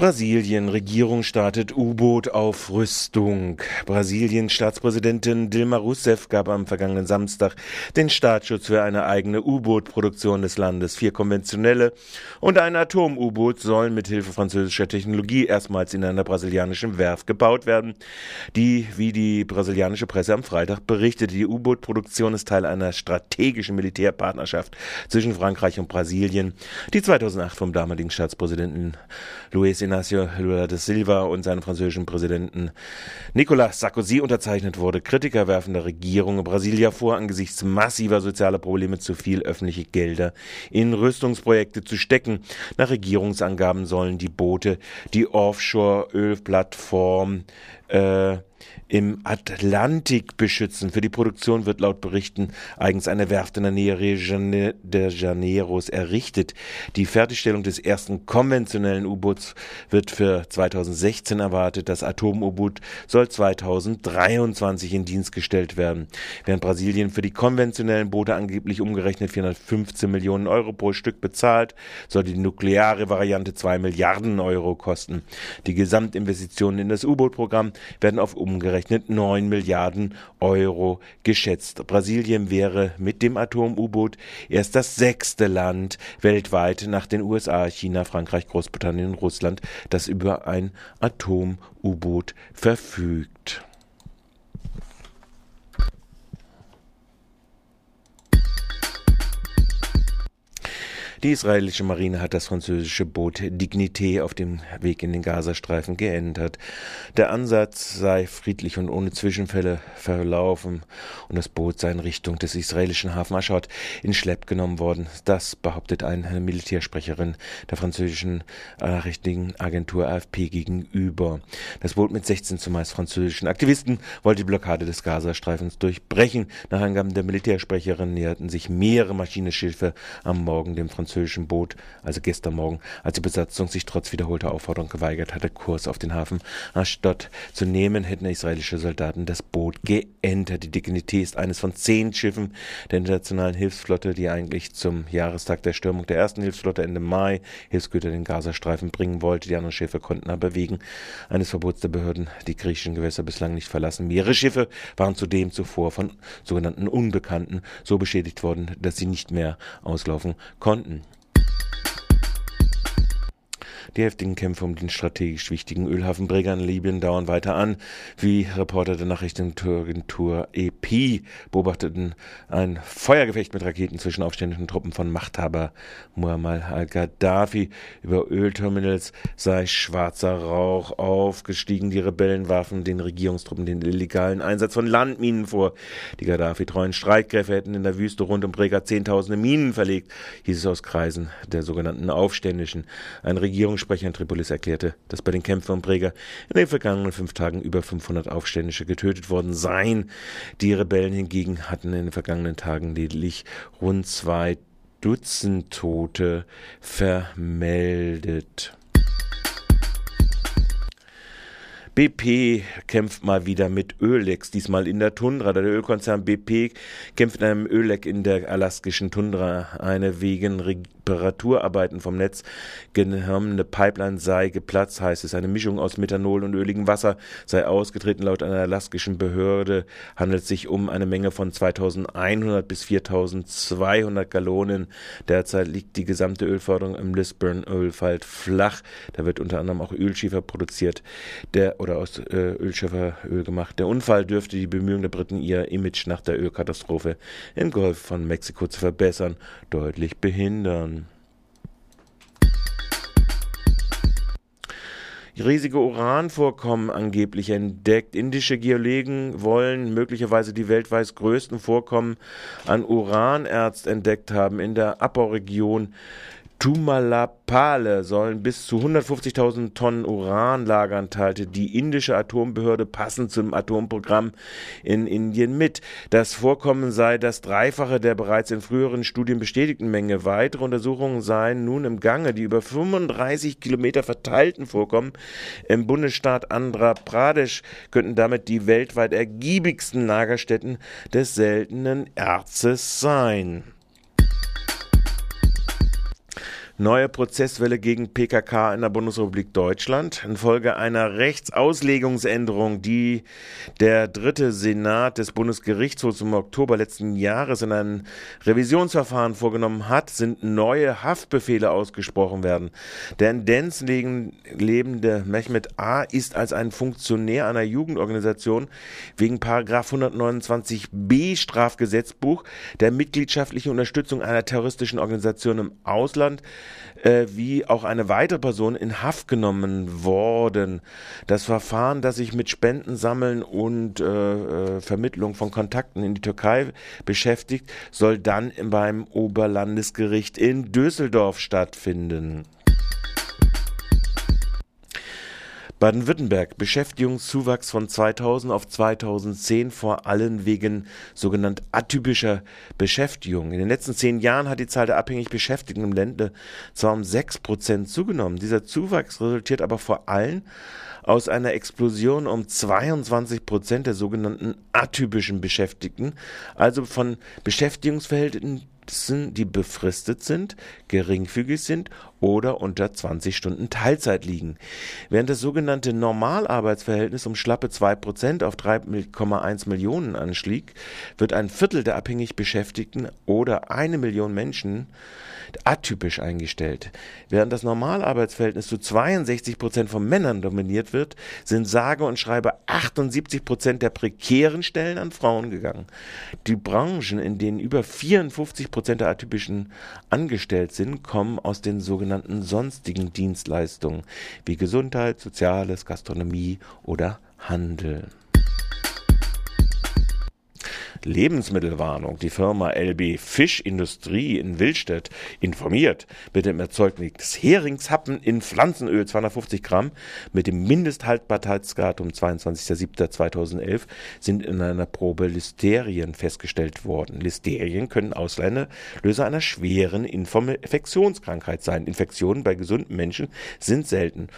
Brasilien, Regierung startet U-Boot-Aufrüstung. Brasiliens Staatspräsidentin Dilma Rousseff gab am vergangenen Samstag den Startschutz für eine eigene U-Boot-Produktion des Landes. Vier konventionelle und ein Atom-U-Boot sollen mit Hilfe französischer Technologie erstmals in einer brasilianischen Werft gebaut werden. Die, wie die brasilianische Presse am Freitag berichtete, die U-Boot-Produktion ist Teil einer strategischen Militärpartnerschaft zwischen Frankreich und Brasilien, die 2008 vom damaligen Staatspräsidenten Luis Inácio Lula da Silva und seinem französischen Präsidenten Nicolas Sarkozy unterzeichnet wurde. Kritiker werfen der Regierung Brasilia vor, angesichts massiver sozialer Probleme zu viel öffentliche Gelder in Rüstungsprojekte zu stecken. Nach Regierungsangaben sollen die Boote die Offshore-Ölplattform äh, im Atlantik beschützen. Für die Produktion wird laut Berichten eigens eine Werft in der Nähe Rio de Janeiros errichtet. Die Fertigstellung des ersten konventionellen U-Boots wird für 2016 erwartet. Das Atom-U-Boot soll 2023 in Dienst gestellt werden. Während Brasilien für die konventionellen Boote angeblich umgerechnet 415 Millionen Euro pro Stück bezahlt, soll die nukleare Variante 2 Milliarden Euro kosten. Die Gesamtinvestitionen in das U-Boot-Programm werden auf umgerechnet umgerechnet 9 Milliarden Euro geschätzt. Brasilien wäre mit dem Atom-U-Boot erst das sechste Land weltweit nach den USA, China, Frankreich, Großbritannien und Russland, das über ein Atom-U-Boot verfügt. Die israelische Marine hat das französische Boot Dignité auf dem Weg in den Gazastreifen geändert. Der Ansatz sei friedlich und ohne Zwischenfälle verlaufen und das Boot sei in Richtung des israelischen Hafen Aschot in Schlepp genommen worden. Das behauptet eine Militärsprecherin der französischen Nachrichtenagentur AFP gegenüber. Das Boot mit 16 zumeist französischen Aktivisten wollte die Blockade des Gazastreifens durchbrechen. Nach Angaben der Militärsprecherin näherten sich mehrere Maschinenschiffe am Morgen dem französischen französischen Boot, also gestern Morgen, als die Besatzung sich trotz wiederholter Aufforderung geweigert hatte, Kurs auf den Hafen Ashdod zu nehmen, hätten israelische Soldaten das Boot geentert. Die Dignität ist eines von zehn Schiffen der internationalen Hilfsflotte, die eigentlich zum Jahrestag der Stürmung der ersten Hilfsflotte Ende Mai Hilfsgüter in den Gazastreifen bringen wollte. Die anderen Schiffe konnten aber wegen eines Verbots der Behörden die griechischen Gewässer bislang nicht verlassen. Mehrere Schiffe waren zudem zuvor von sogenannten Unbekannten so beschädigt worden, dass sie nicht mehr auslaufen konnten. Die heftigen Kämpfe um den strategisch wichtigen Ölhafen Brega in Libyen dauern weiter an. Wie Reporter der Nachrichtenagentur EP beobachteten ein Feuergefecht mit Raketen zwischen aufständischen Truppen von Machthaber Muammar al-Gaddafi. Über Ölterminals sei schwarzer Rauch aufgestiegen. Die Rebellen warfen den Regierungstruppen den illegalen Einsatz von Landminen vor. Die Gaddafi-treuen Streitkräfte hätten in der Wüste rund um Brega zehntausende Minen verlegt, hieß es aus Kreisen der sogenannten Aufständischen. Ein Regierungs Regierungssprecher in Tripolis erklärte, dass bei den Kämpfen um Brega in den vergangenen fünf Tagen über 500 Aufständische getötet worden seien. Die Rebellen hingegen hatten in den vergangenen Tagen lediglich rund zwei Dutzend Tote vermeldet. BP kämpft mal wieder mit Öllecks, diesmal in der Tundra. Der Ölkonzern BP kämpft mit einem Ölleck in der alaskischen Tundra. Eine wegen Reparaturarbeiten vom Netz genommene Pipeline sei geplatzt, heißt es. Eine Mischung aus Methanol und öligem Wasser sei ausgetreten. Laut einer alaskischen Behörde handelt es sich um eine Menge von 2100 bis 4200 Gallonen. Derzeit liegt die gesamte Ölförderung im Lisburn Ölfeld flach. Da wird unter anderem auch Ölschiefer produziert. Der oder aus äh, Ölschifferöl gemacht. Der Unfall dürfte die Bemühungen der Briten, ihr Image nach der Ölkatastrophe im Golf von Mexiko zu verbessern, deutlich behindern. Riesige Uranvorkommen angeblich entdeckt. Indische Geologen wollen möglicherweise die weltweit größten Vorkommen an Uranerz entdeckt haben in der Abbauregion Tumalapale sollen bis zu 150.000 Tonnen Uran lagern, teilte die indische Atombehörde passend zum Atomprogramm in Indien mit. Das Vorkommen sei das Dreifache der bereits in früheren Studien bestätigten Menge. Weitere Untersuchungen seien nun im Gange. Die über 35 Kilometer verteilten Vorkommen im Bundesstaat Andhra Pradesh könnten damit die weltweit ergiebigsten Lagerstätten des seltenen Erzes sein. Neue Prozesswelle gegen PKK in der Bundesrepublik Deutschland infolge einer Rechtsauslegungsänderung, die der dritte Senat des Bundesgerichtshofs im Oktober letzten Jahres in einem Revisionsverfahren vorgenommen hat, sind neue Haftbefehle ausgesprochen werden. Der in Denz lebende Mehmet A. ist als ein Funktionär einer Jugendorganisation wegen Paragraf 129b Strafgesetzbuch der mitgliedschaftlichen Unterstützung einer terroristischen Organisation im Ausland äh, wie auch eine weitere Person in Haft genommen worden. Das Verfahren, das sich mit Spendensammeln und äh, äh, Vermittlung von Kontakten in die Türkei beschäftigt, soll dann beim Oberlandesgericht in Düsseldorf stattfinden. Baden-Württemberg Beschäftigungszuwachs von 2000 auf 2010 vor allem wegen sogenannt atypischer Beschäftigung. In den letzten zehn Jahren hat die Zahl der abhängig Beschäftigten im Ländle zwar um sechs Prozent zugenommen. Dieser Zuwachs resultiert aber vor allem aus einer Explosion um 22 Prozent der sogenannten atypischen Beschäftigten, also von Beschäftigungsverhältnissen die befristet sind, geringfügig sind oder unter 20 Stunden Teilzeit liegen. Während das sogenannte Normalarbeitsverhältnis um schlappe 2% auf 3,1 Millionen anschlägt, wird ein Viertel der abhängig Beschäftigten oder eine Million Menschen atypisch eingestellt. Während das Normalarbeitsverhältnis zu 62 Prozent von Männern dominiert wird, sind sage und schreibe 78 Prozent der prekären Stellen an Frauen gegangen. Die Branchen, in denen über 54 Prozent der atypischen angestellt sind, kommen aus den sogenannten sonstigen Dienstleistungen wie Gesundheit, Soziales, Gastronomie oder Handel. Lebensmittelwarnung. Die Firma LB Fischindustrie in Willstedt informiert mit dem Erzeugnis Heringshappen in Pflanzenöl 250 Gramm mit dem Mindesthaltbarkeitsdatum 22.07.2011 sind in einer Probe Listerien festgestellt worden. Listerien können Auslöser einer schweren Infektionskrankheit sein. Infektionen bei gesunden Menschen sind selten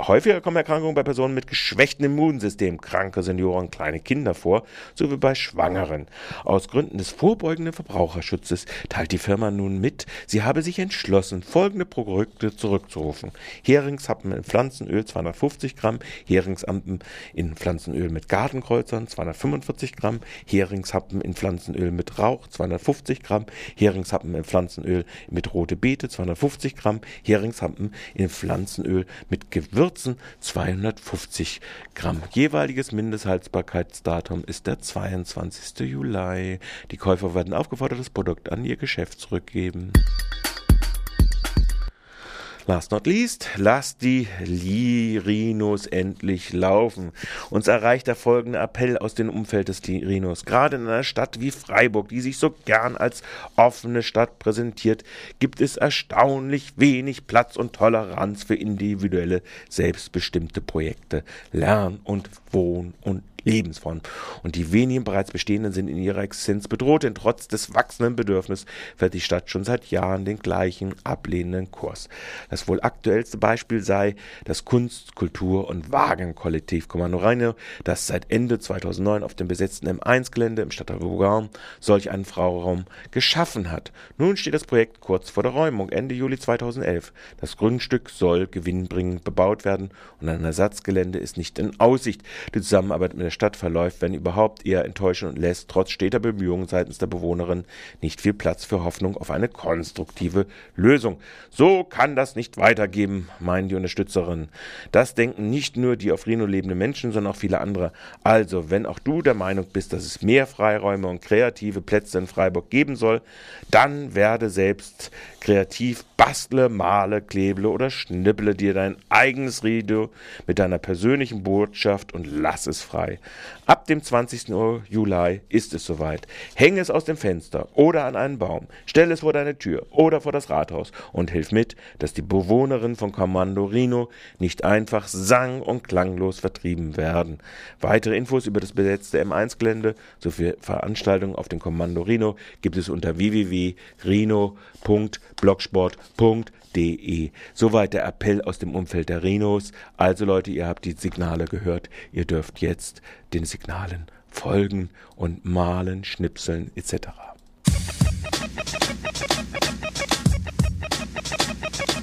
Häufiger kommen Erkrankungen bei Personen mit geschwächtem Immunsystem, kranke Senioren, kleine Kinder vor, sowie bei Schwangeren. Aus Gründen des vorbeugenden Verbraucherschutzes teilt die Firma nun mit, sie habe sich entschlossen, folgende Produkte zurückzurufen. Heringshappen in Pflanzenöl 250 Gramm, Heringshappen in Pflanzenöl mit Gartenkreuzern 245 Gramm, Heringshappen in Pflanzenöl mit Rauch 250 Gramm, Heringshappen in Pflanzenöl mit rote Beete 250 Gramm, Heringshappen in Pflanzenöl mit Gewürz Gewürzen 250 Gramm. Jeweiliges Mindesthaltbarkeitsdatum ist der 22. Juli. Die Käufer werden aufgefordert, das Produkt an ihr Geschäft zurückgeben. Last not least, lasst die Lirinos endlich laufen. Uns erreicht der folgende Appell aus dem Umfeld des Lirinos. Gerade in einer Stadt wie Freiburg, die sich so gern als offene Stadt präsentiert, gibt es erstaunlich wenig Platz und Toleranz für individuelle, selbstbestimmte Projekte. Lern- und Wohn- und Lebensform. Und die wenigen bereits bestehenden sind in ihrer Existenz bedroht, denn trotz des wachsenden Bedürfnisses fährt die Stadt schon seit Jahren den gleichen ablehnenden Kurs. Das wohl aktuellste Beispiel sei das Kunst-, Kultur- und Wagenkollektiv Kommando Rheine, das seit Ende 2009 auf dem besetzten M1-Gelände im Stadtteil Bougain solch einen Frauraum geschaffen hat. Nun steht das Projekt kurz vor der Räumung, Ende Juli 2011. Das Grundstück soll gewinnbringend bebaut werden und ein Ersatzgelände ist nicht in Aussicht. Die Zusammenarbeit mit der Stadt verläuft, wenn überhaupt, eher enttäuschend und lässt trotz steter Bemühungen seitens der Bewohnerin nicht viel Platz für Hoffnung auf eine konstruktive Lösung. So kann das nicht weitergehen, meinen die Unterstützerinnen. Das denken nicht nur die auf Rhino lebenden Menschen, sondern auch viele andere. Also, wenn auch du der Meinung bist, dass es mehr Freiräume und kreative Plätze in Freiburg geben soll, dann werde selbst kreativ, bastle, male, kleble oder schnipple dir dein eigenes Rhino mit deiner persönlichen Botschaft und lass es frei. Ab dem 20. Juli ist es soweit. Hänge es aus dem Fenster oder an einen Baum, stell es vor deine Tür oder vor das Rathaus und hilf mit, dass die Bewohnerinnen von Kommando Rino nicht einfach sang- und klanglos vertrieben werden. Weitere Infos über das besetzte M1-Gelände sowie Veranstaltungen auf dem Kommando Rino gibt es unter www.rino.blogsport.de. Soweit der Appell aus dem Umfeld der Rhinos. Also Leute, ihr habt die Signale gehört. Ihr dürft jetzt den Signalen folgen und malen, schnipseln etc.